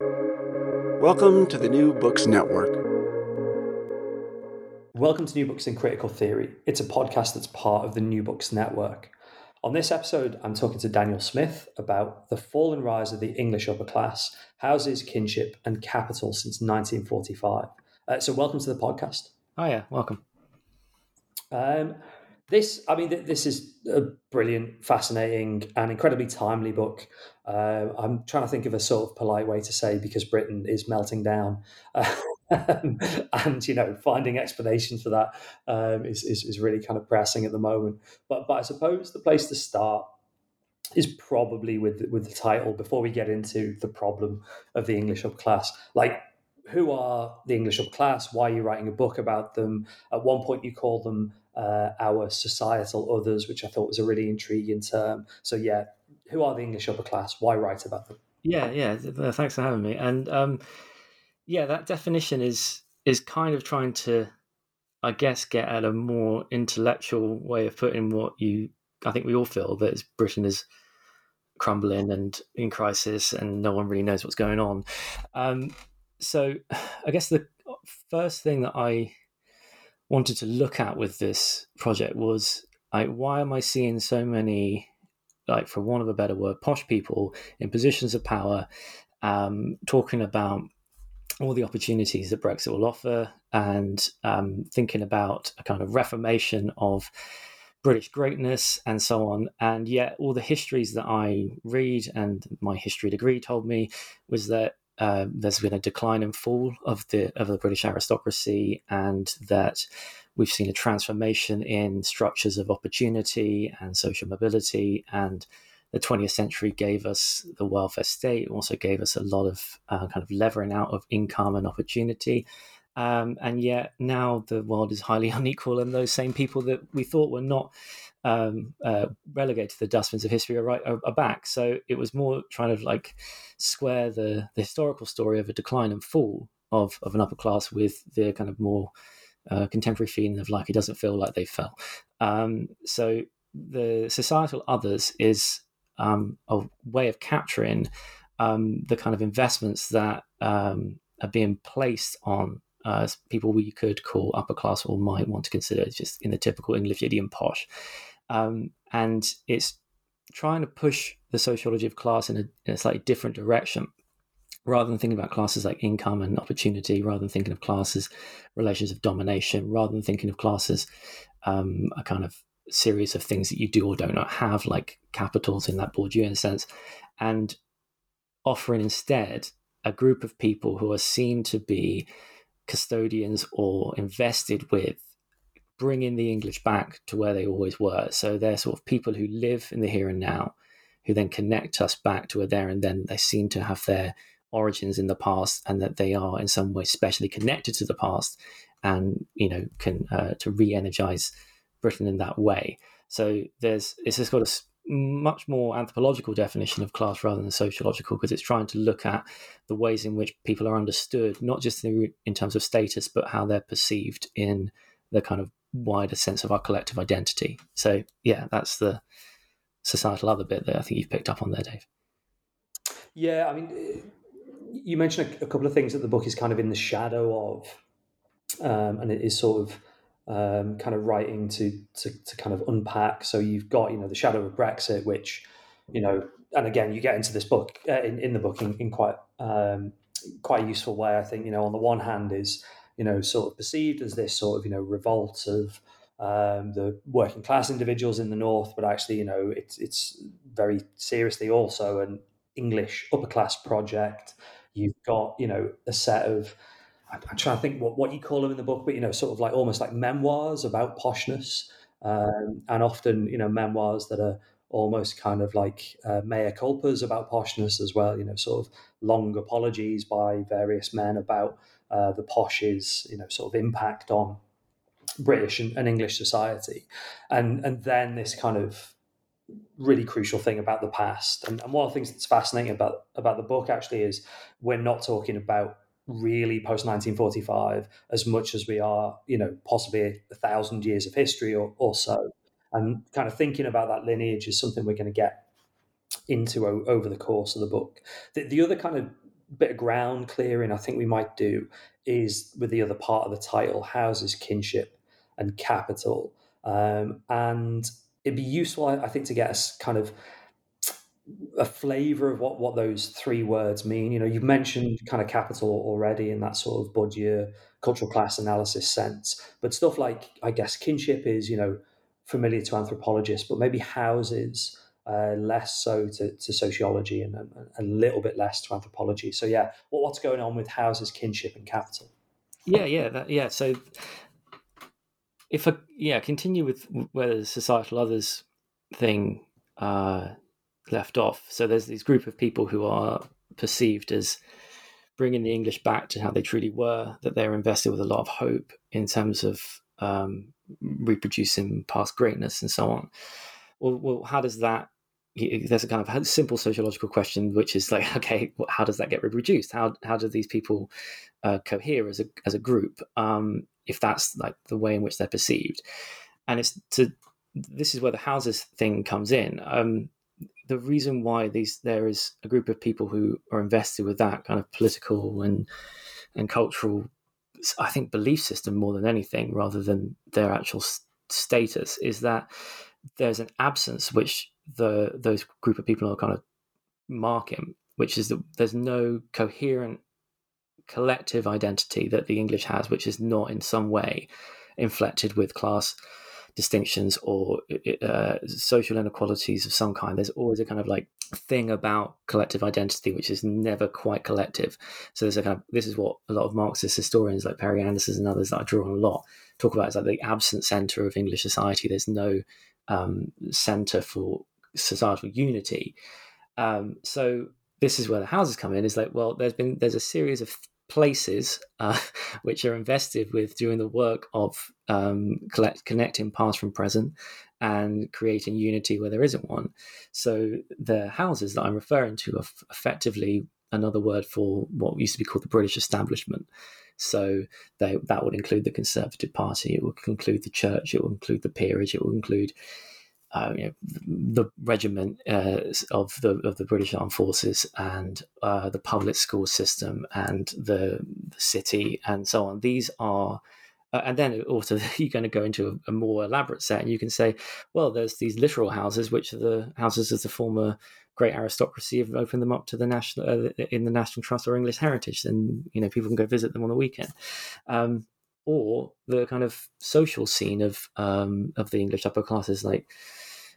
Welcome to the New Books Network. Welcome to New Books in Critical Theory. It's a podcast that's part of the New Books Network. On this episode, I'm talking to Daniel Smith about the fall and rise of the English upper class, houses, kinship, and capital since 1945. Uh, so, welcome to the podcast. Oh, yeah, welcome. Um, this, I mean, this is a brilliant, fascinating, and incredibly timely book. Uh, I'm trying to think of a sort of polite way to say because Britain is melting down, um, and you know, finding explanations for that um, is, is is really kind of pressing at the moment. But but I suppose the place to start is probably with with the title before we get into the problem of the English upper class. Like, who are the English upper class? Why are you writing a book about them? At one point, you call them uh, our societal others, which I thought was a really intriguing term. So, yeah, who are the English upper class? Why write about them? Yeah, yeah. Thanks for having me. And um, yeah, that definition is is kind of trying to, I guess, get at a more intellectual way of putting what you. I think we all feel that Britain is crumbling and in crisis, and no one really knows what's going on. Um, so, I guess the first thing that I wanted to look at with this project was like why am I seeing so many like for want of a better word posh people in positions of power um, talking about all the opportunities that Brexit will offer and um, thinking about a kind of reformation of British greatness and so on. And yet, all the histories that I read and my history degree told me was that uh, there's been a decline and fall of the of the British aristocracy, and that we've seen a transformation in structures of opportunity and social mobility. And the 20th century gave us the welfare state, also gave us a lot of uh, kind of levering out of income and opportunity. Um, and yet now the world is highly unequal, and those same people that we thought were not um, uh, relegated to the dustbins of history are, right, are, are, back. So it was more trying to like square the, the historical story of a decline and fall of, of an upper class with the kind of more uh, contemporary feeling of like it doesn't feel like they fell. Um, so the societal others is um, a way of capturing um, the kind of investments that um, are being placed on uh, people we could call upper class or might want to consider just in the typical English idiom posh. Um, and it's trying to push the sociology of class in a, in a, slightly different direction. Rather than thinking about classes like income and opportunity, rather than thinking of classes relations of domination, rather than thinking of classes um, a kind of series of things that you do or do not have, like capitals in that Bourdieuian sense, and offering instead a group of people who are seen to be custodians or invested with bringing the English back to where they always were. So they're sort of people who live in the here and now, who then connect us back to a there and then. They seem to have their origins in the past, and that they are in some way specially connected to the past, and you know can uh, to re-energize Britain in that way. So there's it's just got a much more anthropological definition of class rather than sociological because it's trying to look at the ways in which people are understood, not just in, in terms of status, but how they're perceived in the kind of wider sense of our collective identity. So yeah, that's the societal other bit that I think you've picked up on there, Dave. Yeah, I mean, you mentioned a, a couple of things that the book is kind of in the shadow of, um, and it is sort of um, kind of writing to, to to kind of unpack. So you've got you know the shadow of Brexit, which you know, and again you get into this book uh, in in the book in, in quite um, quite a useful way. I think you know on the one hand is you know, sort of perceived as this sort of, you know, revolt of um, the working class individuals in the north, but actually, you know, it's it's very seriously also an English upper class project. You've got, you know, a set of I'm, trying to think what, what you call them in the book, but you know, sort of like almost like memoirs about poshness, um, and often, you know, memoirs that are almost kind of like uh, mea culpas about poshness as well. You know, sort of long apologies by various men about uh, the posh's you know sort of impact on British and, and English society, and and then this kind of really crucial thing about the past. And, and, one of the things that's fascinating about about the book actually is we're not talking about really post 1945 as much as we are, you know, possibly a thousand years of history or, or so. And kind of thinking about that lineage is something we're going to get into o- over the course of the book. The, the other kind of bit of ground clearing I think we might do is with the other part of the title, houses kinship and capital. Um, and it'd be useful, I think, to get us kind of a flavor of what what those three words mean. You know, you've mentioned kind of capital already in that sort of Bourdieu cultural class analysis sense, but stuff like I guess kinship is you know familiar to anthropologists, but maybe houses. Uh, less so to, to sociology and, and, a little bit less to anthropology. So yeah, what, what's going on with houses, kinship, and capital? Yeah, yeah, that, yeah. So if I yeah continue with where the societal others thing uh, left off, so there's this group of people who are perceived as bringing the English back to how they truly were, that they're invested with a lot of hope in terms of um, reproducing past greatness and so on. Well, well, how does that? There's a kind of simple sociological question, which is like, okay, how does that get reproduced? How how do these people uh, cohere as a as a group? Um, if that's like the way in which they're perceived. And it's to this is where the houses thing comes in. Um, the reason why these there is a group of people who are invested with that kind of political and and cultural, I think, belief system more than anything, rather than their actual status, is that there's an absence which the those group of people are kind of marking, which is that there's no coherent collective identity that the English has, which is not in some way inflected with class distinctions or uh, social inequalities of some kind. There's always a kind of like thing about collective identity which is never quite collective. So there's a kind of this is what a lot of Marxist historians like Perry Anderson and others that I draw on a lot talk about. Is like the absent center of English society. There's no um, center for societal unity. Um, so this is where the houses come in. Is like well, there's been there's a series of places uh, which are invested with doing the work of um, collect, connecting past from present and creating unity where there isn't one. So the houses that I'm referring to are f- effectively another word for what used to be called the British establishment. So they, that would include the Conservative Party, it would include the church, it would include the peerage, it would include uh, you know, the regiment uh, of the of the British Armed Forces and uh, the public school system and the, the city and so on. These are uh, and then also you're going to go into a, a, more elaborate set and you can say well there's these literal houses which are the houses of the former great aristocracy have opened them up to the national uh, in the national trust or english heritage and you know people can go visit them on the weekend um, or the kind of social scene of um, of the english upper classes like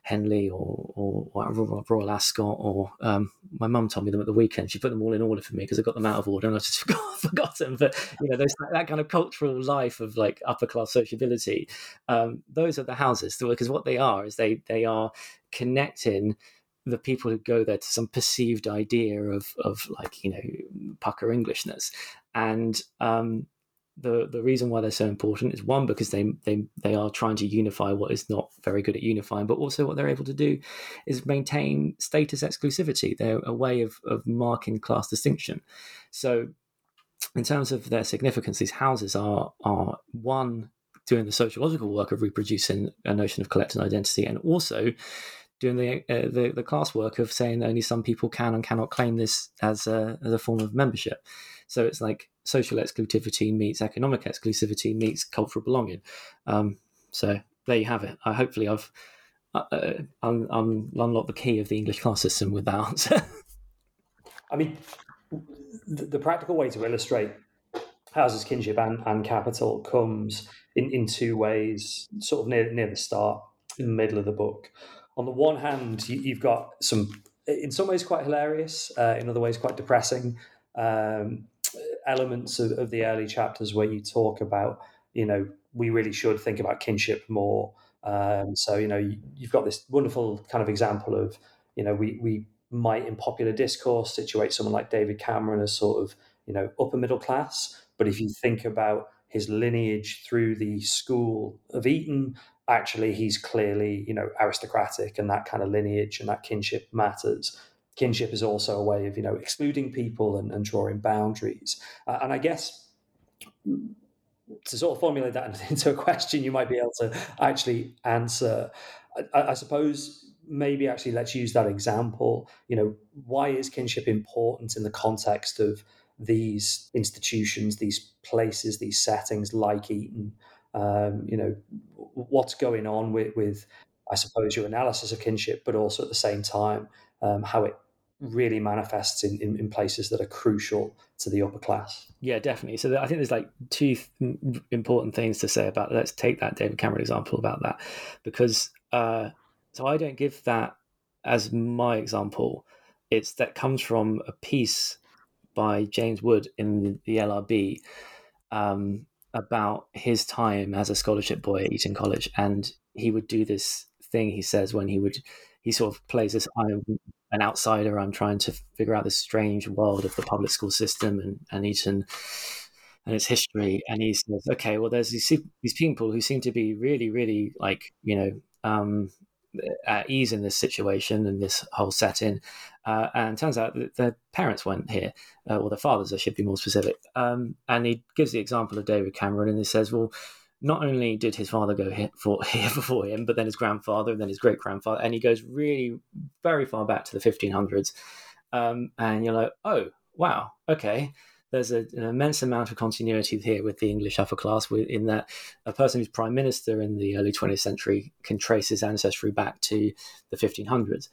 Henley or, or, Royal Ascot, or um, my mum told me them at the weekend. She put them all in order for me because I got them out of order and I just forgot, forgot them. But you know, those, that kind of cultural life of like upper class sociability, um, those are the houses. Because what they are is they they are connecting the people who go there to some perceived idea of of like you know pukka Englishness, and um, the the reason why they're so important is one because they they they are trying to unify what is not very good at unifying, but also what they're able to do is maintain status exclusivity. They're a way of of marking class distinction. So, in terms of their significance, these houses are are one doing the sociological work of reproducing a notion of collective identity, and also doing the, uh, the the class work of saying only some people can and cannot claim this as a, as a form of membership. So it's like social exclusivity meets economic exclusivity meets cultural belonging. Um, so there you have it. Uh, hopefully, I've uh, uh un- un- unlocked the key of the English class system with that answer. I mean, the, the, practical way to illustrate houses kinship and, and capital comes in, in two ways, sort of near near the start, in the middle of the book. On the one hand, you, have got some, in some ways, quite hilarious, uh, in other ways, quite depressing um, elements of, of the early chapters where you talk about, you know, we really should think about kinship more Um, so you know you, you've got this wonderful kind of example of you know we we might in popular discourse situate someone like David Cameron as sort of you know upper middle class, but if you think about his lineage through the school of Eton, actually he's clearly you know aristocratic, and that kind of lineage and that kinship matters. Kinship is also a way of you know excluding people and, and drawing boundaries, uh, and I guess to sort of formulate that into a question you might be able to actually answer. I, I, suppose maybe actually let's use that example. You know, why is kinship important in the context of these institutions, these places, these settings like Eton? Um, you know, what's going on with, with, I suppose, your analysis of kinship, but also at the same time, um, how it really manifests in, in, in, places that are crucial to the upper class. Yeah, definitely. So I think there's like two th- important things to say about. Let's take that David Cameron example about that, because uh, so I don't give that as my example. It's that comes from a piece by James Wood in the LRB um, about his time as a scholarship boy at Eton College, and he would do this thing. He says when he would he sort of plays this I'm an outsider. I'm trying to figure out this strange world of the public school system and, and Eton and its history. And he says, okay, well, there's these these people who seem to be really, really like you know um, at ease in this situation and this whole setting. Uh, and turns out that their parents weren't here, uh, or their fathers, I should be more specific. Um, and he gives the example of David Cameron, and he says, well not only did his father go here, for, here before him, but then his grandfather, and then his great grandfather, and he goes really very far back to the 1500s. Um, and you're like, oh, wow, okay. There's a, an immense amount of continuity here with the English upper class, in that a person who's prime minister in the early 20th century can trace his ancestry back to the 1500s.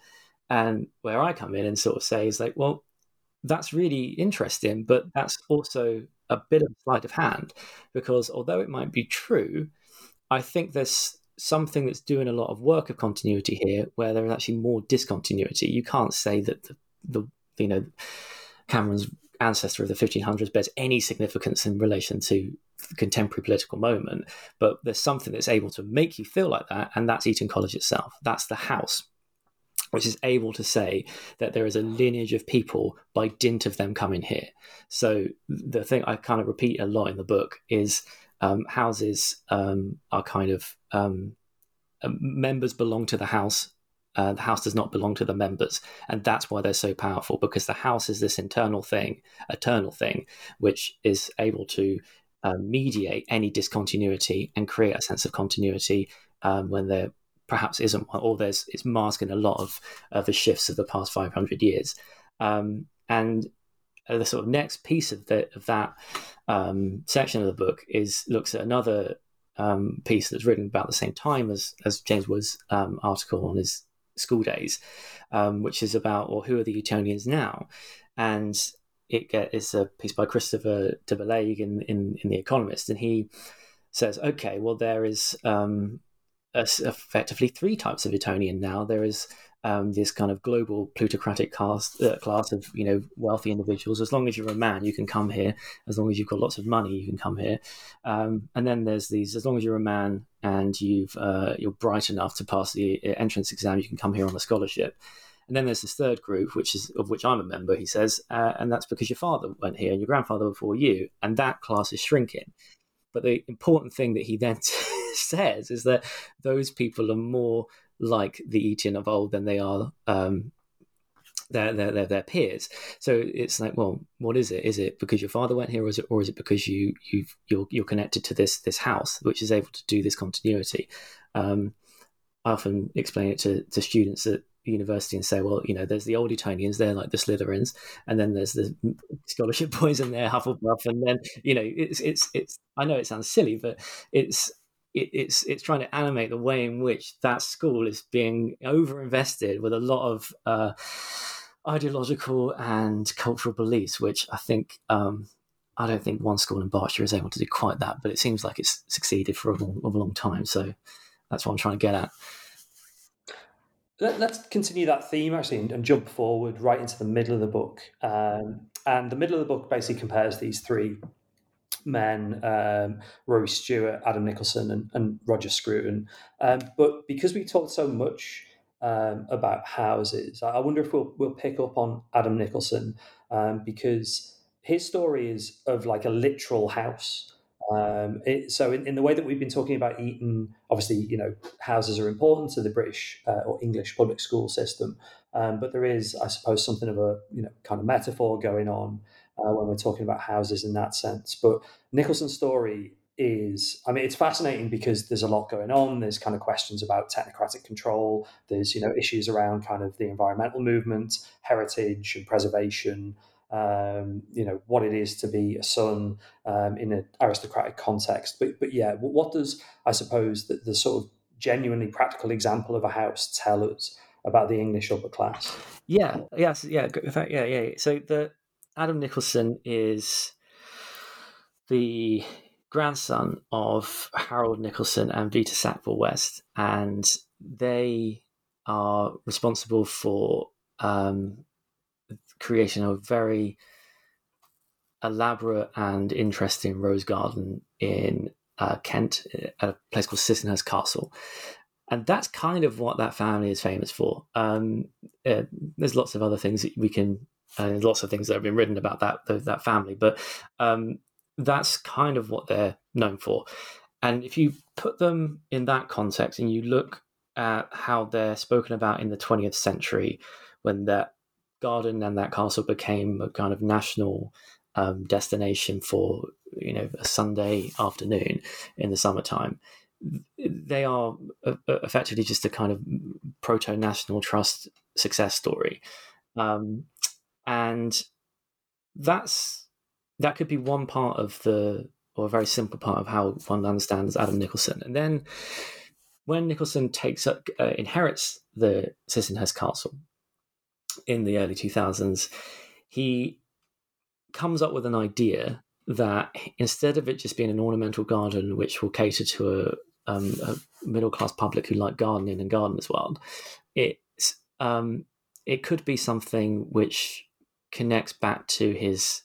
And where I come in and sort of say is like, well, that's really interesting, but that's also a bit of sleight of hand because although it might be true, I think there's something that's doing a lot of work of continuity here where there's actually more discontinuity. You can't say that the, the you know Cameron's ancestor of the 1500s bears any significance in relation to the contemporary political moment, but there's something that's able to make you feel like that, and that's Eton College itself. That's the house which is able to say that there is a lineage of people by dint of them coming here. So the thing I kind of repeat a lot in the book is um, houses um, are kind of um, uh, members belong to the house. Uh, the house does not belong to the members, and that's why they're so powerful. Because the house is this internal thing, eternal thing, which is able to uh, mediate any discontinuity and create a sense of continuity um, when they're perhaps isn't one, or there's it's masking a lot of, of the shifts of the past 500 years. Um, and the sort of next piece of, the, of that um, section of the book is looks at another um, piece that's written about the same time as, as James Wood's um, article on his school days, um, which is about, well, who are the Etonians now? And it get, it's a piece by Christopher de Bellaigue in, in, in The Economist, and he says, okay, well, there is um, effectively three types of Etonian now. There is um, this kind of global plutocratic cast, uh, class of you know wealthy individuals. As long as you're a man, you can come here. As long as you've got lots of money, you can come here. Um, and then there's these: as long as you're a man and you've uh, you're bright enough to pass the uh, entrance exam, you can come here on a scholarship. And then there's this third group, which is of which I'm a member. He says, uh, and that's because your father went here and your grandfather before you, and that class is shrinking. But the important thing that he then says is that those people are more like the Eton of old than they are um, their, their, their, their peers. So it's like, well, what is it? Is it because your father went here, or is it, or is it because you you you're, you're connected to this this house, which is able to do this continuity? Um, I often explain it to, to students at university and say, well, you know, there's the old Etonians, they're like the Slytherins, and then there's the scholarship boys and they're Hufflepuff, and then you know, it's it's it's. I know it sounds silly, but it's it, it's it's trying to animate the way in which that school is being overinvested with a lot of uh, ideological and cultural beliefs, which I think um, I don't think one school in Berkshire is able to do quite that, but it seems like it's succeeded for a long, a long time. So that's what I'm trying to get at. Let, us continue that theme actually and, and, jump forward right into the middle of the book. Um, and the middle of the book basically compares these three men, um, Rory Stewart, Adam Nicolson, and, and Roger Scruton. Um, but because we talked so much um, about houses, I wonder if we'll we'll pick up on Adam Nicolson um, because his story is of like a literal house. Um, it, so in, in, the way that we've been talking about Eton, obviously, you know, houses are important to the British uh, or English public school system, um, but there is, I suppose, something of a you know kind of metaphor going on uh, when we're talking about houses in that sense. But Nicolson's story is, I mean, it's fascinating because there's a lot going on. There's kind of questions about technocratic control. There's you know issues around kind of the environmental movement, heritage and preservation um, you know what it is to be a son um, in an aristocratic context. But but yeah, what does I suppose that the sort of genuinely practical example of a house tell us about the English upper class? Yeah, yes, yeah, yeah, yeah. So the Adam Nicolson is the grandson of Harold Nicolson and Vita Sackville West, and they are responsible for um, creation of a very elaborate and interesting rose garden in uh, Kent at a place called Sissinghurst Castle. And that's kind of what that family is famous for. Um, uh, there's lots of other things that we can, uh, lots of things that have been written about that that family, but um, that's kind of what they're known for. And if you put them in that context and you look at how they're spoken about in the 20th century, when that garden and that castle became a kind of national um, destination for you know a Sunday afternoon in the summertime. They are uh, uh, effectively just a kind of proto national trust success story, um, and that's that could be one part of the or a very simple part of how one understands Adam Nicolson, and then when Nicolson takes up, uh, inherits the Sissinghurst Castle, in the early 2000s, he comes up with an idea that instead of it just being an ornamental garden which will cater to a, um, a middle class public who like gardening and gardeners world, it's um, it could be something which connects back to his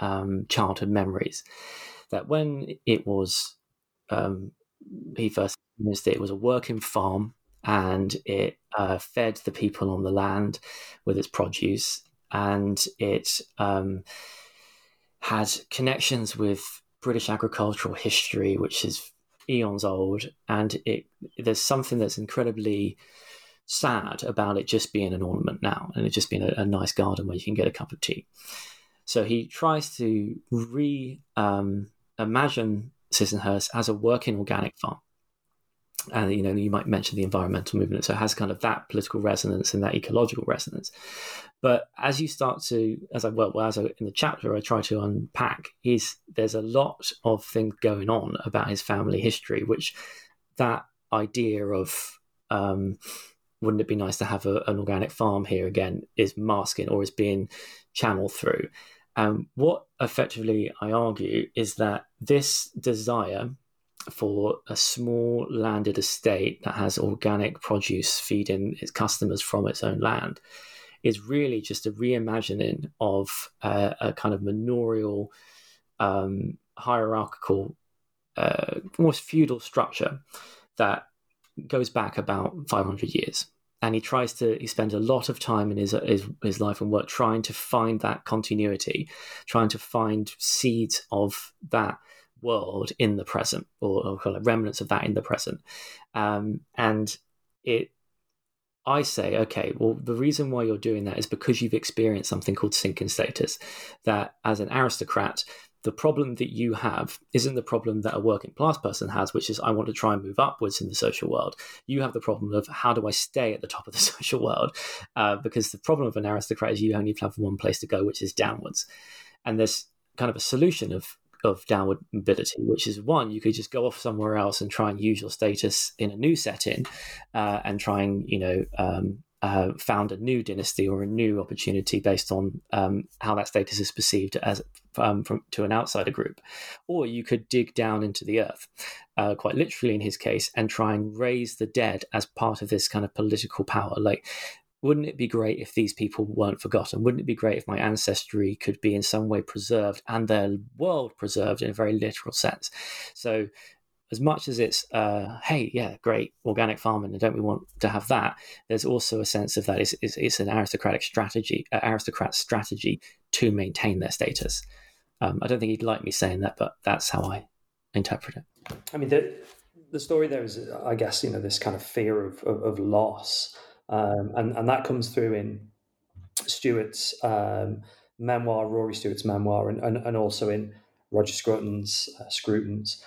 um, childhood memories. That when it was um, he first noticed it, it was a working farm and it uh, fed the people on the land with its produce, and it um, had connections with British agricultural history, which is eons old, and it there's something that's incredibly sad about it just being an ornament now, and it just being a, a nice garden where you can get a cup of tea. So he tries to re um, imagine Sissinghurst as a working organic farm and you know you might mention the environmental movement. So it has kind of that political resonance and that ecological resonance. But as you start to as i well as I, in the chapter i try to unpack is there's a lot of things going on about his family history which that idea of um, wouldn't it be nice to have a, an organic farm here again is masking or is being channeled through. Um, what effectively i argue is that this desire for a small landed estate that has organic produce feeding its customers from its own land is really just a reimagining of uh, a kind of manorial, um, hierarchical, uh, almost feudal structure that goes back about 500 years. And he tries to, he spends a lot of time in his, his, his life and work trying to find that continuity, trying to find seeds of that world in the present, or, or call it remnants of that in the present. Um, and it, I say, okay, well, the reason why you're doing that is because you've experienced something called sinking status. That as an aristocrat, the problem that you have isn't the problem that a working class person has, which is I want to try and move upwards in the social world. You have the problem of how do I stay at the top of the social world? Uh, because the problem of an aristocrat is you only have one place to go, which is downwards. And there's kind of a solution of of downward mobility, which is one, you could just go off somewhere else and try and use your status in a new setting uh, and try and, you know, um, uh, found a new dynasty or a new opportunity based on um, how that status is perceived as um, from, to an outsider group, or you could dig down into the earth, uh, quite literally in his case, and try and raise the dead as part of this kind of political power. Like wouldn't it be great if these people weren't forgotten? Wouldn't it be great if my ancestry could be in some way preserved and their world preserved in a very literal sense? So, as much as it's, uh, hey, yeah, great organic farming, and don't we want to have that? There's also a sense of that it's, it's, it's an aristocratic strategy, uh, aristocrat strategy to maintain their status. Um, I don't think he'd like me saying that, but that's how I interpret it. I mean, the the story there is, I guess, you know, this kind of fear of of, of loss, um, and and that comes through in Stewart's um, memoir, Rory Stewart's memoir, and and, and also in Roger Scruton's uh, Scruton's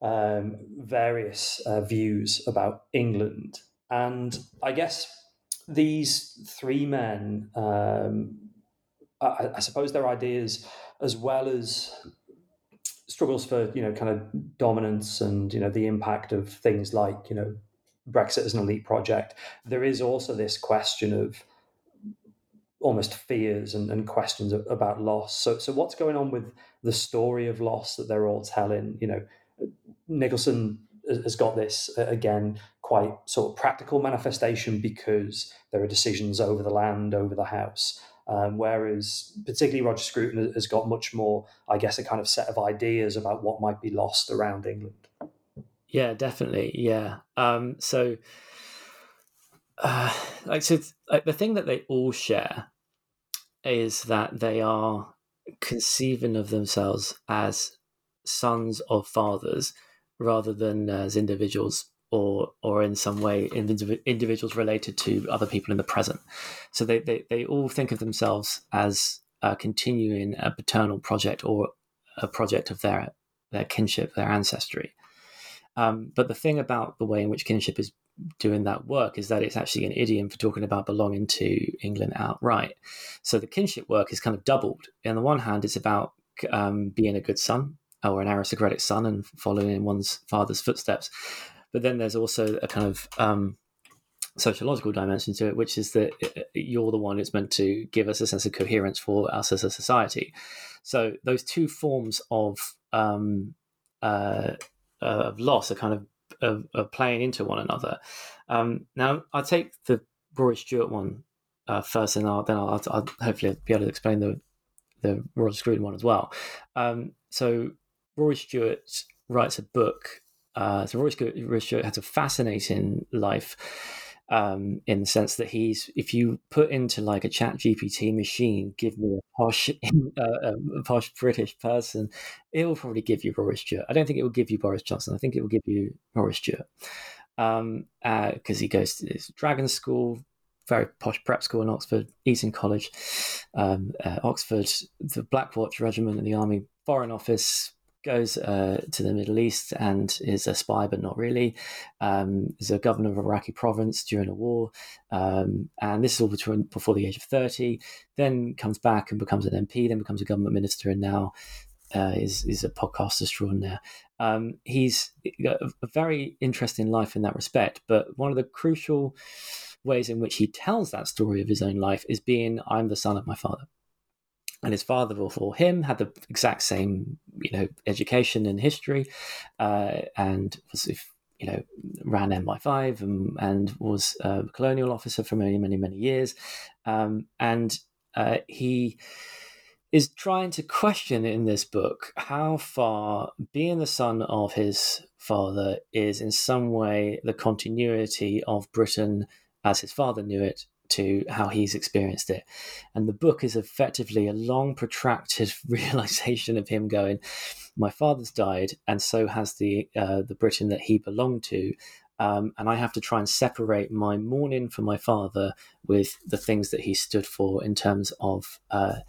um, various uh, views about England, and I guess these three men, um, I, I suppose, their ideas as well as struggles for you know kind of dominance and you know the impact of things like you know Brexit as an elite project. There is also this question of almost fears and, and questions about loss. So so what's going on with the story of loss that they're all telling? You know, Nicolson has got this again quite sort of practical manifestation because there are decisions over the land, over the house. Um, whereas, particularly Roger Scruton has got much more, I guess, a kind of set of ideas about what might be lost around England. Yeah, definitely. Yeah. Um, so, uh, like, so, like the thing that they all share is that they are conceiving of themselves as sons of fathers rather than as individuals or or in some way individuals related to other people in the present. So they, they, they all think of themselves as uh, continuing a paternal project or a project of their their kinship, their ancestry. Um, but the thing about the way in which kinship is doing that work is that it's actually an idiom for talking about belonging to England outright. So the kinship work is kind of doubled. On the one hand, it's about um, being a good son or an aristocratic son and following in one's father's footsteps. But then there's also a kind of um, sociological dimension to it, which is that you're the one who's meant to give us a sense of coherence for us as a society. So those two forms of um, uh, of loss are kind of, of, of, playing into one another. Um, now, I'll take the Rory Stewart one uh, first, and I'll, then I'll, I'll, hopefully be able to explain the the Roger Scruton one as well. Um, so Rory Stewart writes a book uh, so Rory Stewart has a fascinating life um, in the sense that he's, if you put into like a chat GPT machine, give me a posh, uh, a posh British person, it will probably give you boris Stewart. I don't think it will give you Boris Johnson. I think it will give you boris Stewart. Because um, uh, he goes to this dragon school, very posh prep school in Oxford, Eton College, um, uh, Oxford, the Black Watch Regiment in the Army Foreign Office, goes uh, to the Middle East and is a spy, but not really. Um, is a governor of Iraqi province during a war, um, and this is all between before the age of thirty. Then comes back and becomes an MP, then becomes a government minister, and now uh, is is a podcast extraordinaire. Um, he's got a very interesting life in that respect, but one of the crucial ways in which he tells that story of his own life is being I'm the son of my father and his father before him had the exact same you know education and history uh, and was you know ran MI5 and, and was a colonial officer for many many many years. Um, and uh, he is trying to question in this book how far being the son of his father is in some way the continuity of Britain as his father knew it to how he's experienced it. And the book is effectively a long, protracted realization of him going, "My father's died, and so has the uh, the Britain that he belonged to." Um, and I have to try and separate my mourning for my father with the things that he stood for in terms of uh,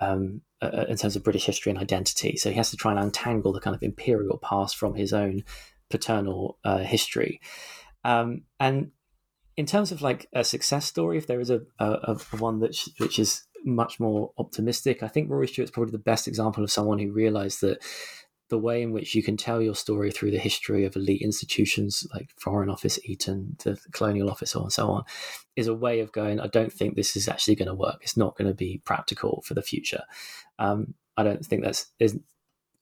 um, uh, in terms of British history and identity. So he has to try and untangle the kind of imperial past from his own paternal uh, history. Um, and in terms of like a success story, if there is a, a, a one that which is much more optimistic, I think Rory Stewart's probably the best example of someone who realized that the way in which you can tell your story through the history of elite institutions like Foreign Office, Eton, the Colonial Office, and so on, is a way of going. I don't think this is actually going to work. It's not going to be practical for the future. Um, I don't think that's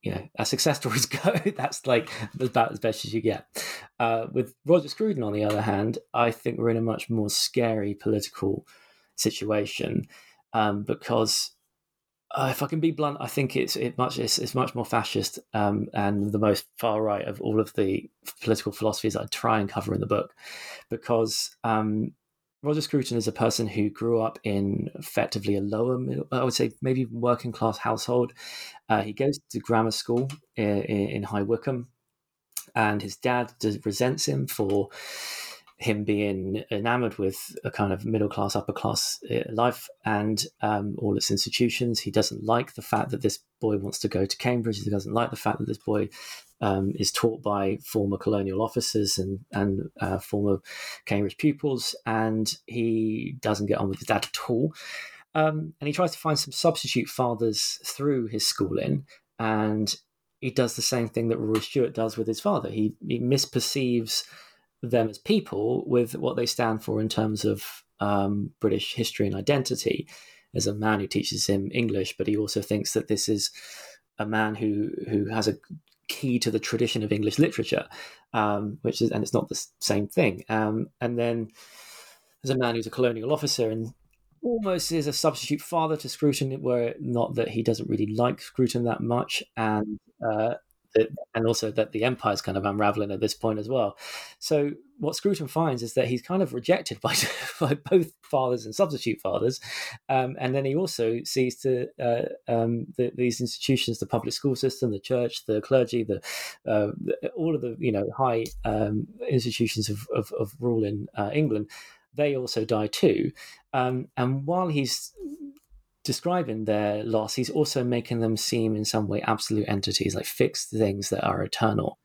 you know, as success stories go, that's like about as best as you get. Uh, with Roger Scruton, on the other hand, I think we're in a much more scary political situation um, because uh, if I can be blunt, I think it's it much it's, it's much more fascist um, and the most far right of all of the political philosophies I try and cover in the book, because um, Roger Scruton is a person who grew up in effectively a lower, middle, I would say maybe working class household. Uh, he goes to grammar school in, in High Wycombe, and his dad resents him for him being enamored with a kind of middle class, upper class uh, life and um, all its institutions. He doesn't like the fact that this boy wants to go to Cambridge. He doesn't like the fact that this boy um, is taught by former colonial officers and and uh, former Cambridge pupils, and he doesn't get on with his dad at all. Um, and he tries to find some substitute fathers through his schooling, and he does the same thing that Rory Stewart does with his father. He he misperceives them as people with what they stand for in terms of um, British history and identity. As a man who teaches him English, but he also thinks that this is a man who who has a key to the tradition of English literature, um, which is and it's not the same thing. Um, and then there's a man who's a colonial officer and almost is a substitute father to Scruton, where not that he doesn't really like Scruton that much, and uh, and also that the empire is kind of unraveling at this point as well. So what Scruton finds is that he's kind of rejected by, by both fathers and substitute fathers, um, and then he also sees to uh, um, the, these institutions, the public school system, the church, the clergy, the, uh, the all of the you know high um, institutions of, of, of rule in uh, England. They also die too, um, and while he's describing their loss, he's also making them seem in some way absolute entities, like fixed things that are eternal.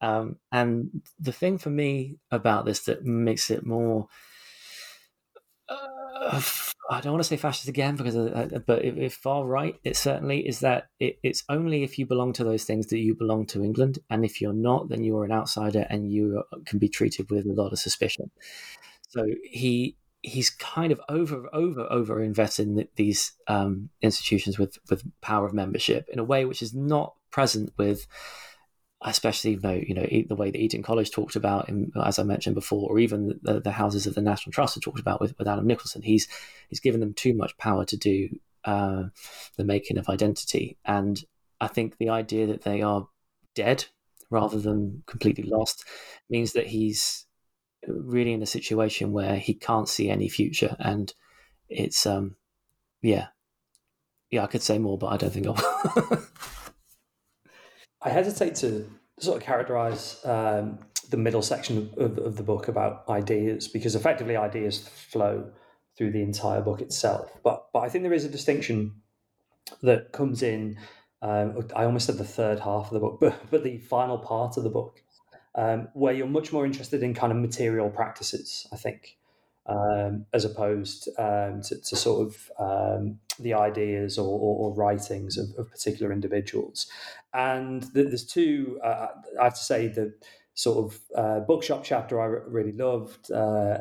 Um, and the thing for me about this that makes it more. Uh, I don't want to say fascist again because, uh, uh but if, if, far right, it certainly is that it, it's only if you belong to those things that you belong to England, and if you're not, then you are an outsider and you can be treated with a lot of suspicion. So he he's kind of over over over invested in these um, institutions with with power of membership in a way which is not present with especially know, you know the way that Eton College talked about, in, as I mentioned before, or even the, the, houses of the National Trust have talked about with, with Adam Nicolson. He's he's given them too much power to do uh, the making of identity, and I think the idea that they are dead rather than completely lost means that he's really in a situation where he can't see any future, and it's um, yeah, yeah. I could say more, but I don't think I'll. I hesitate to sort of characterize um, the middle section of, of the book about ideas because effectively ideas flow through the entire book itself. But but I think there is a distinction that comes in. Um, I almost said the third half of the book, but but the final part of the book, um, where you're much more interested in kind of material practices, I think, um, as opposed um, to, to, sort of um, the ideas or, or, or writings of, of, particular individuals. And there's two, uh, I have to say, the sort of uh, bookshop chapter I really loved. Uh,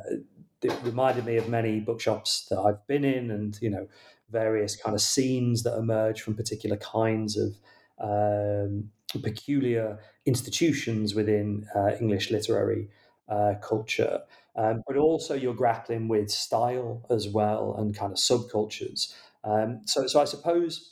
it reminded me of many bookshops that I've been in and, you know, various kind of scenes that emerge from particular kinds of um, peculiar institutions within uh, English literary uh, culture. Um, but also you're grappling with style as well and kind of subcultures. Um, so, so I suppose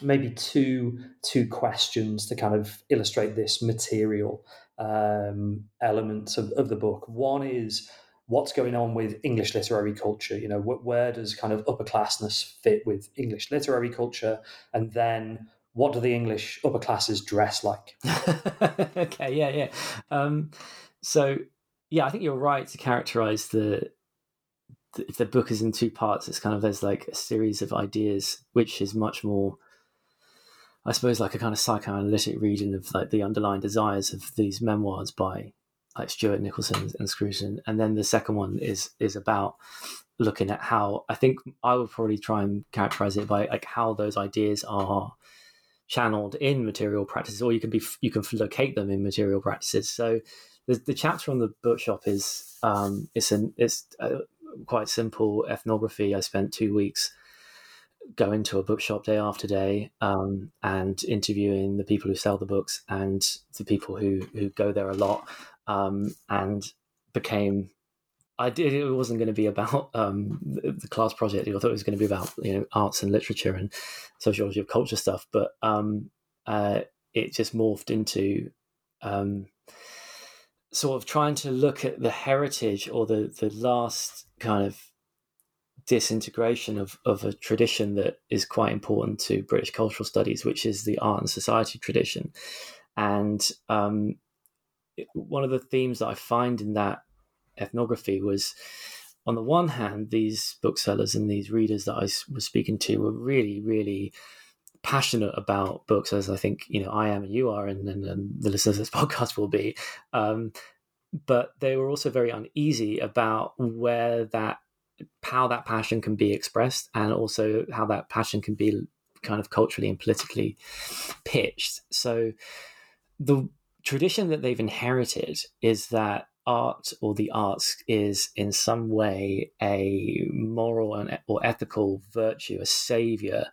maybe two two questions to kind of illustrate this material um, element of, of the book. One is what's going on with English literary culture. You know, wh- where does kind of upperclassness fit with English literary culture, and then what do the English upper classes dress like? okay, yeah, yeah. Um, so, yeah, I think you're right to characterize the, the, if the book is in two parts. It's kind of there's like a series of ideas, which is much more, I suppose, like a kind of psychoanalytic reading of like the underlying desires of these memoirs by like Stewart Nicolson and Scruton, and then the second one is is about looking at how I think I would probably try and characterize it by like how those ideas are channeled in material practices, or you can be you can locate them in material practices. So the, the chapter on the bookshop is um, it's an it's a quite simple ethnography. I spent two weeks going to a bookshop day after day um, and interviewing the people who sell the books and the people who who go there a lot um, and became I did it wasn't going to be about um, the class project I thought it was going to be about you know arts and literature and sociology of culture stuff but um, uh, it just morphed into um, sort of trying to look at the heritage or the the last kind of disintegration of, of a tradition that is quite important to British cultural studies, which is the art and society tradition. And um, one of the themes that I find in that ethnography was on the one hand, these booksellers and these readers that I was speaking to were really, really passionate about books, as I think you know I am and you are, and, and, and the listeners of this podcast will be. Um, but they were also very uneasy about where that how that passion can be expressed and also how that passion can be kind of culturally and politically pitched. So the tradition that they've inherited is that art or the arts is in some way a moral or ethical virtue, a savior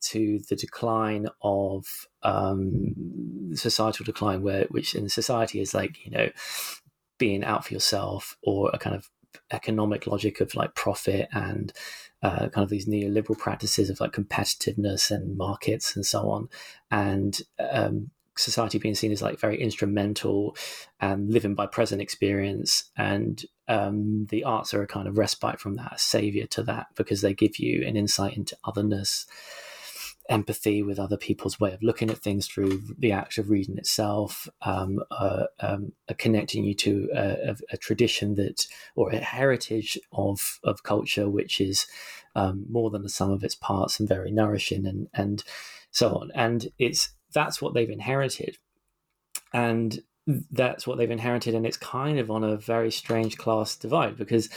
to the decline of um, societal decline, where which in society is like you know being out for yourself or a kind of economic logic of like profit and uh, kind of these neoliberal practices of like competitiveness and markets and so on, and um, society being seen as like very instrumental and living by present experience, and um, the arts are a kind of respite from that, a savior to that, because they give you an insight into otherness empathy with other people's way of looking at things through the act of reading itself, um, uh, um, uh, connecting you to a, a, a, tradition that or a heritage of of culture which is um, more than the sum of its parts and very nourishing and and so on. And it's that's what they've inherited, and that's what they've inherited, and it's kind of on a very strange class divide because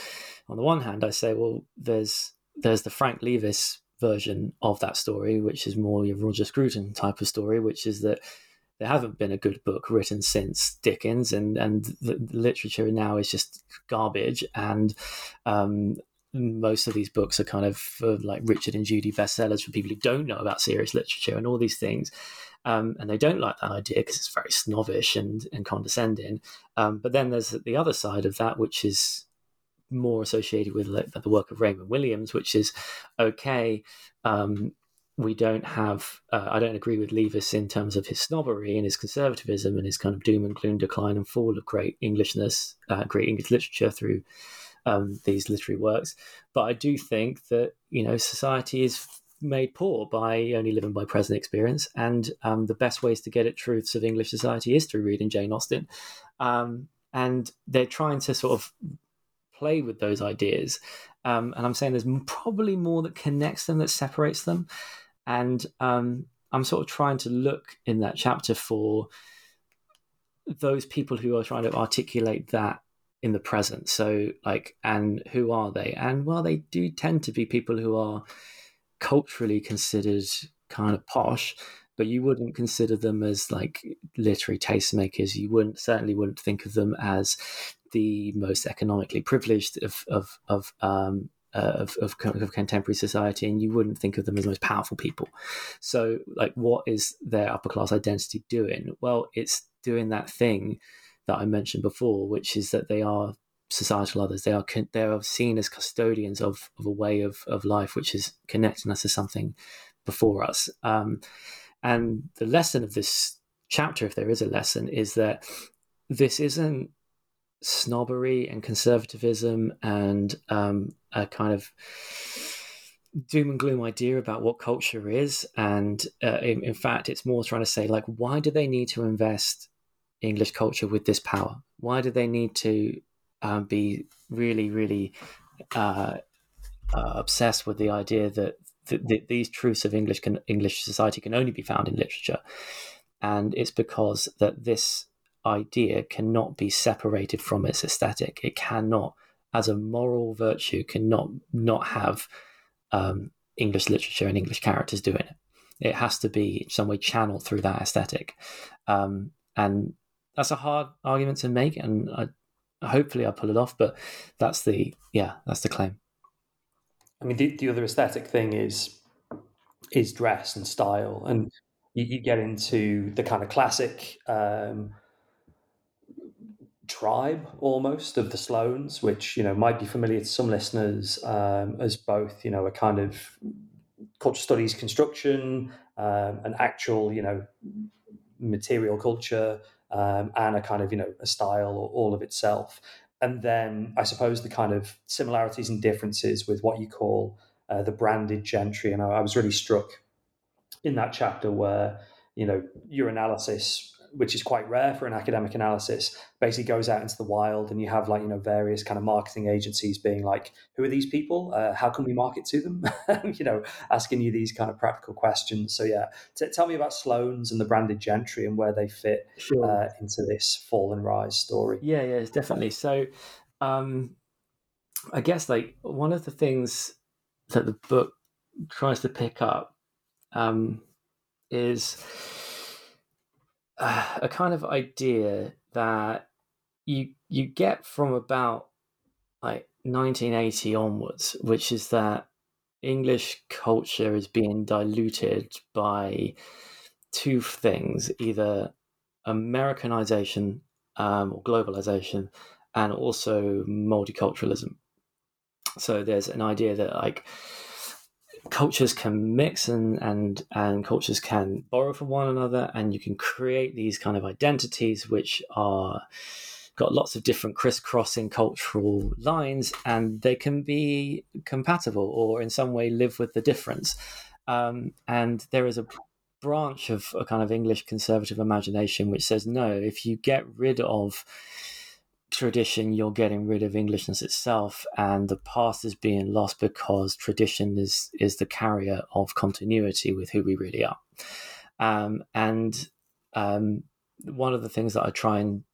on the one hand, I say, well, there's there's the Frank Leavis version of that story, which is more your Roger Scruton type of story, which is that there haven't been a good book written since Dickens, and and the literature now is just garbage, and um, most of these books are kind of uh, like Richard and Judy bestsellers for people who don't know about serious literature and all these things. Um, and they don't like that idea because it's very snobbish and, and condescending. Um, but then there's the other side of that, which is more associated with the work of Raymond Williams, which is okay. Um, we don't have. Uh, I don't agree with Leavis in terms of his snobbery and his conservatism and his kind of doom and gloom, decline and fall of great Englishness, uh, great English literature through um, these literary works. But I do think that you know society is made poor by only living by present experience, and um, the best ways to get at truths of English society is through reading Jane Austen. Um, and they're trying to sort of play with those ideas. Um, and I'm saying there's probably more that connects them that separates them. And um, I'm sort of trying to look in that chapter for those people who are trying to articulate that in the present. So, like, and who are they? And well, they do tend to be people who are culturally considered kind of posh, but you wouldn't consider them as like literary tastemakers. You wouldn't certainly wouldn't think of them as the most economically privileged of of of um, uh, of, of, of, contemporary society, and you wouldn't think of them as the most powerful people. So, like, what is their upper class identity doing? Well, it's doing that thing that I mentioned before, which is that they are societal others. They are they are seen as custodians of of a way of of life, which is connecting us to something before us. Um, and the lesson of this chapter, if there is a lesson, is that this isn't snobbery and conservatism and um, a kind of doom and gloom idea about what culture is. And uh, in, in, fact, it's more trying to say, like, why do they need to invest English culture with this power? Why do they need to um, be really, really uh, uh, obsessed with the idea that, th- these truths of English can, English society can only be found in literature? And it's because that this idea cannot be separated from its aesthetic. It cannot, as a moral virtue, cannot not have um, English literature and English characters doing it. It has to be some way channeled through that aesthetic, um, and that's a hard argument to make. And I, hopefully, I pull it off. But that's the yeah, that's the claim. I mean, the, the other aesthetic thing is is dress and style, and you, you get into the kind of classic. Um, tribe almost of the Sloanes, which you know might be familiar to some listeners um, as both you know a kind of culture studies construction, um, an actual you know material culture, um, and a kind of you know a style or all of itself. And then I suppose the kind of similarities and differences with what you call uh, the branded gentry. And I, I was really struck in that chapter where you know your analysis which is quite rare for an academic analysis, basically goes out into the wild, and you have like you know various kind of marketing agencies being like, "Who are these people? Uh, how can we market to them?" you know, asking you these kind of practical questions. So yeah, T- tell me about Sloanes and the branded gentry and where they fit sure. uh, into this fall and rise story. Yeah, yeah, definitely. So, um, I guess like one of the things that the book tries to pick up um, is a kind of idea that you you get from about like 1980 onwards, which is that English culture is being diluted by two things: either Americanization um, or globalization, and also multiculturalism. So there's an idea that like cultures can mix and and and cultures can borrow from one another and you can create these kind of identities which are got lots of different crisscrossing cultural lines and they can be compatible or in some way live with the difference. Um, and there is a branch of a kind of english conservative imagination which says no if you get rid of tradition, you're getting rid of Englishness itself, and the past is being lost because tradition is is the carrier of continuity with who we really are. Um, and um, one of the things that I try and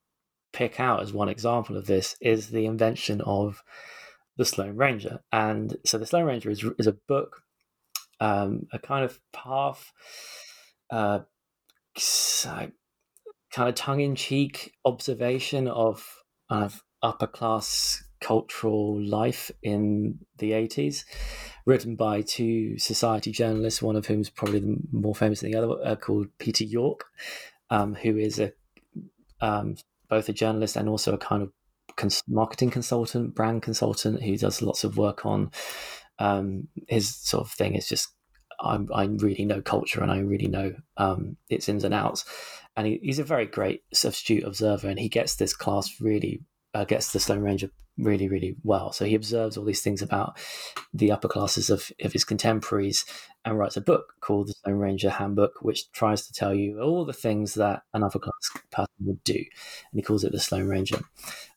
pick out as one example of this is the invention of the Sloane Ranger. And so the Sloane Ranger is is a book, um, a kind of path. Uh, kind of tongue in cheek observation of of upper class cultural life in the 80s, written by two society journalists, one of whom is probably the more famous than the other, uh, called Peter York, um, who is a um, both a journalist and also a kind of cons- marketing consultant, brand consultant, who does lots of work on um, his sort of thing. Is just I, really know culture and I really know um, its ins and outs and he, he's a very great substitute observer, and he gets this class really uh, gets the Sloane Ranger really, really well. So he observes all these things about the upper classes of, of his contemporaries and writes a book called The Sloane Ranger Handbook, which tries to tell you all the things that an upper class person would do. And he calls it the Sloane Ranger.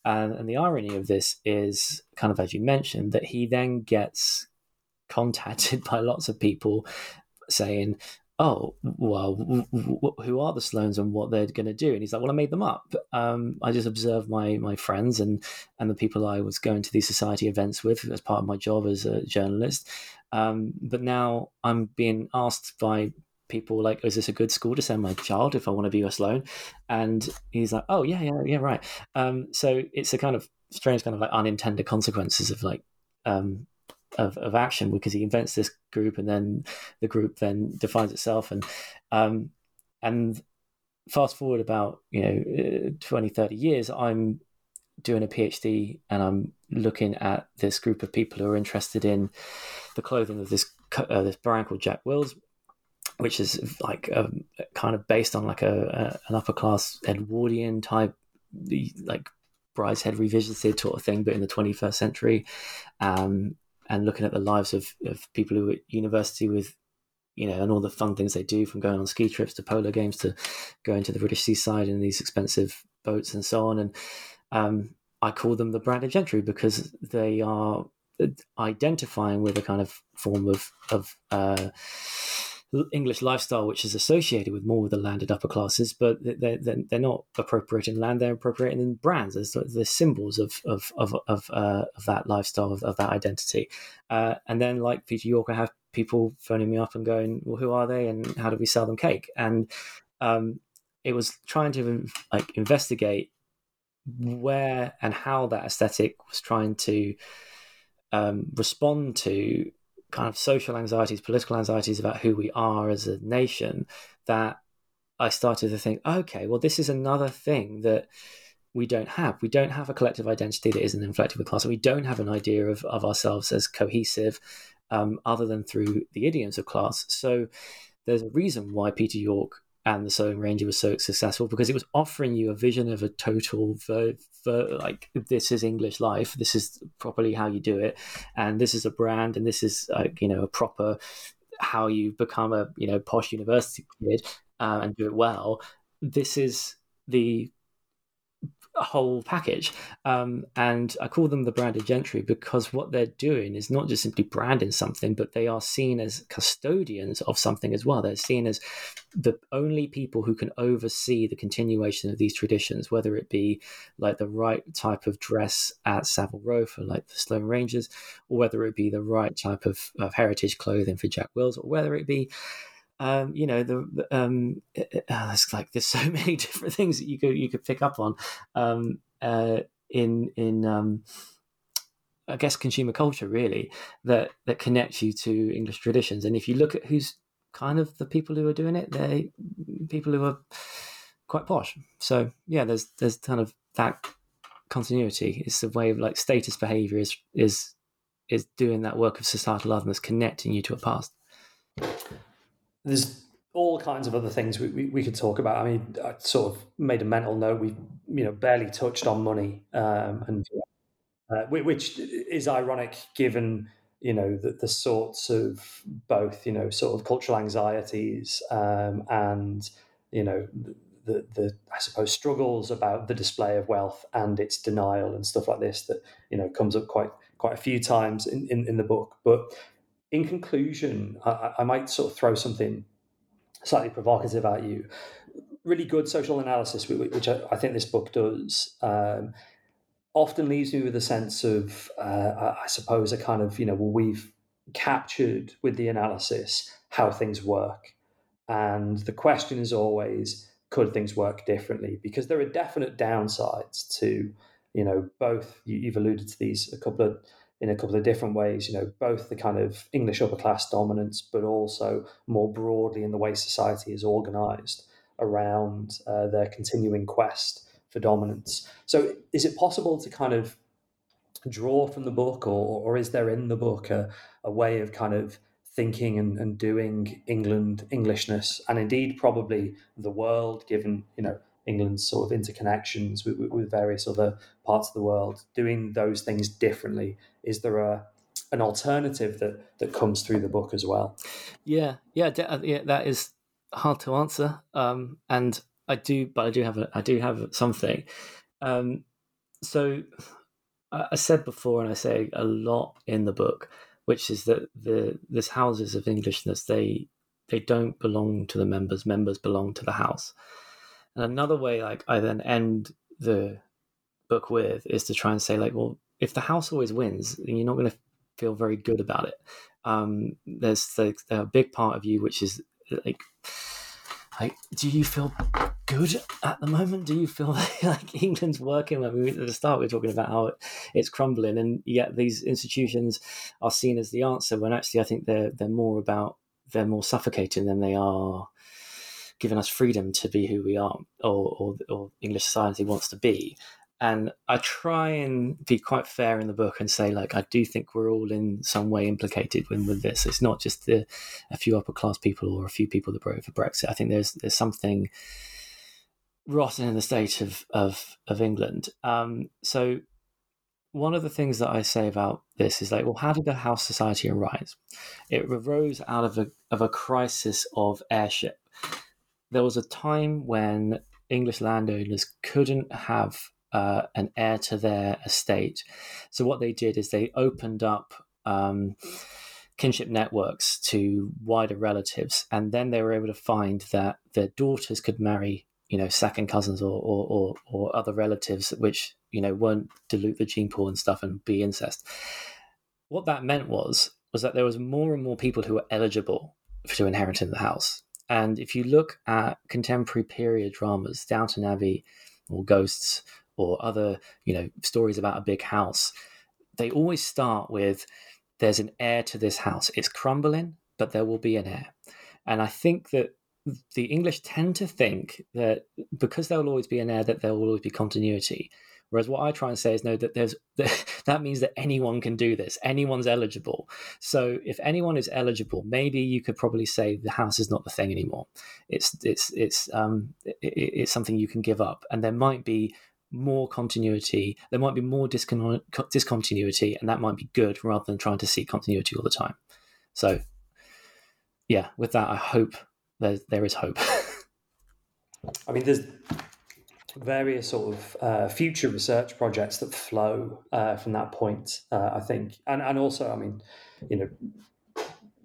And, and the irony of this is, kind of as you mentioned, that he then gets contacted by lots of people saying, oh, well, who are the Sloanes and what they're going to do? And he's like, well, I made them up. Um, I just observed my my friends and and the people I was going to these society events with as part of my job as a journalist. Um, but now I'm being asked by people like, is this a good school to send my child if I want to be a Sloane? And he's like, oh yeah, yeah, yeah, right. Um, so it's a kind of strange kind of like unintended consequences of like um, of, of action because he invents this group and then the group then defines itself. And um, and fast forward about you know uh, 20 30 years i'm doing a phd and i'm looking at this group of people who are interested in the clothing of this uh, this brand called jack wills which is like um, kind of based on like a, a, an upper class edwardian type like brideshead revisited sort of thing but in the 21st century. Um, and looking at the lives of, of people who are at university with you know, and all the fun things they do from going on ski trips to polo games to going to the British seaside in these expensive boats and so on. And um, I call them the branded gentry because they are identifying with a kind of form of of uh, English lifestyle, which is associated with more with the landed upper classes, but they're, they're not appropriating land; they're appropriating in brands. There's, the symbols of of of of, uh, of that lifestyle, of, of that identity. Uh, and then, like Peter York, I have people phoning me up and going, "Well, who are they, and how do we sell them cake?" And um, it was trying to like investigate where and how that aesthetic was trying to um, respond to kind of social anxieties, political anxieties about who we are as a nation, that I started to think, okay, well, this is another thing that we don't have. We don't have a collective identity that isn't inflected with class. We don't have an idea of, of ourselves as cohesive um, other than through the idioms of class. So there's a reason why Peter York and the Sloane Ranger was so successful because it was offering you a vision of a total ver, ver, like this is English life, this is properly how you do it, and this is a brand, and this is uh, you know a proper how you become a you know posh university kid uh, and do it well. This is the whole package. Um, and I call them the branded gentry because what they're doing is not just simply branding something, but they are seen as custodians of something as well. They're seen as the only people who can oversee the continuation of these traditions, whether it be like the right type of dress at Savile Row for like the Sloane Rangers, or whether it be the right type of, of heritage clothing for Jack Wills, or whether it be um, you know, the um, uh, it's like there's so many different things that you could you could pick up on um, uh, in in um, I guess consumer culture really that that connects you to English traditions. And if you look at who's kind of the people who are doing it, they're people who are quite posh. So yeah, there's there's kind of that continuity. It's a way of like status behavior is is is doing that work of societal otherness, connecting you to a past there's all kinds of other things we, we, we, could talk about. I mean, I sort of made a mental note. We you know barely touched on money, um, and uh, which is ironic given you know the, the sorts of both you know sort of cultural anxieties um, and you know the the I suppose struggles about the display of wealth and its denial and stuff like this that you know comes up quite quite a few times in, in, in the book. But in conclusion, I, I, might sort of throw something slightly provocative at you. Really good social analysis, which I, I think this book does, um, often leaves me with a sense of, uh, I suppose, a kind of, you know, well, we've captured with the analysis how things work. And the question is always, could things work differently? Because there are definite downsides to, you know, both, you've alluded to these a couple of in a couple of different ways, you know, both the kind of English upper class dominance, but also more broadly in the way society is organized around uh, their continuing quest for dominance. So, is it possible to kind of draw from the book, or, or is there in the book a, a way of kind of thinking and, and doing England Englishness, and indeed probably the world, given, you know, England's sort of interconnections with, with, various other parts of the world, doing those things differently. Is there a an alternative that that comes through the book as well? Yeah, yeah, uh, yeah. That is hard to answer, um, and I do, but I do have a, I do have something. Um, so I said before, and I say a lot in the book, which is that the this houses of Englishness they they don't belong to the members. Members belong to the house. And another way, like I then end the book with, is to try and say, like, well, if the house always wins, then you're not going to feel very good about it. Um, there's the, a big part of you which is like, like, do you feel good at the moment? Do you feel like England's working? I mean, at the start we are talking about how it's crumbling, and yet these institutions are seen as the answer. When actually, I think they're they're more about they're more suffocating than they are given us freedom to be who we are or, or, or English society wants to be. And I try and be quite fair in the book and say, like, I do think we're all in some way implicated with, with this. It's not just the, a few upper class people or a few people that voted for Brexit. I think there's there's something rotten in the state of of, of England. Um, so one of the things that I say about this is like, well, how did the house society arise? It arose out of a of a crisis of heirship there was a time when English landowners couldn't have uh, an heir to their estate. So what they did is they opened up um, kinship networks to wider relatives, and then they were able to find that their daughters could marry, you know, second cousins or or, or, or other relatives, which you know weren't dilute the gene pool and stuff and be incest. What that meant was was that there was more and more people who were eligible to inherit in the house. And if you look at contemporary period dramas, Downton Abbey or Ghosts or other, you know, stories about a big house, they always start with there's an heir to this house. It's crumbling, but there will be an heir. And I think that the English tend to think that because there will always be an heir, that there will always be continuity. Whereas what I try and say is no, that there's that means that anyone can do this. Anyone's eligible. So if anyone is eligible, maybe you could probably say the house is not the thing anymore. It's it's it's um it, it's something you can give up, and there might be more continuity. There might be more discon- discontinuity, and that might be good rather than trying to seek continuity all the time. So yeah, with that, I hope there there is hope. I mean, there's various sort of uh, future research projects that flow uh, from that point. Uh, I think, and and also, I mean, you know,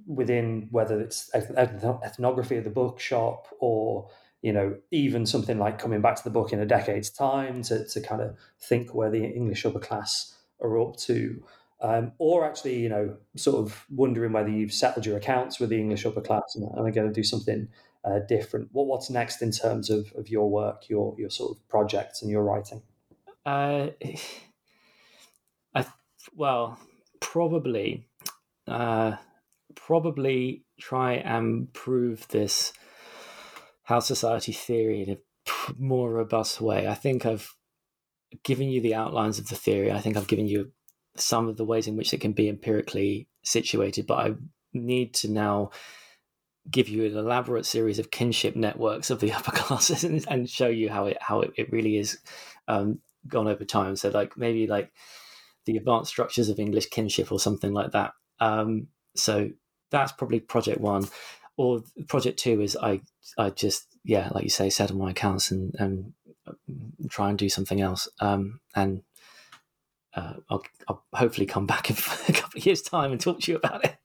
within whether it's ethnography of the bookshop or you know even something like coming back to the book in a decade's time to to kind of think where the English upper class are up to. Um, or actually, you know, sort of wondering whether you've settled your accounts with the English upper class and, and are going to do something uh, different. What what's next in terms of, of your work, your your sort of projects and your writing? Uh, I well probably uh, probably try and prove this house society theory in a more robust way. I think I've given you the outlines of the theory. I think I've given you some of the ways in which it can be empirically situated, but I need to now give you an elaborate series of kinship networks of the upper classes and, and show you how it how it, it really is um, gone over time. So like maybe like the advanced structures of English kinship or something like that. Um, so that's probably project one. Or project two is I I just yeah like you say settle my accounts and and try and do something else. Um, and uh, I'll, I'll hopefully come back in a couple of years time and talk to you about it.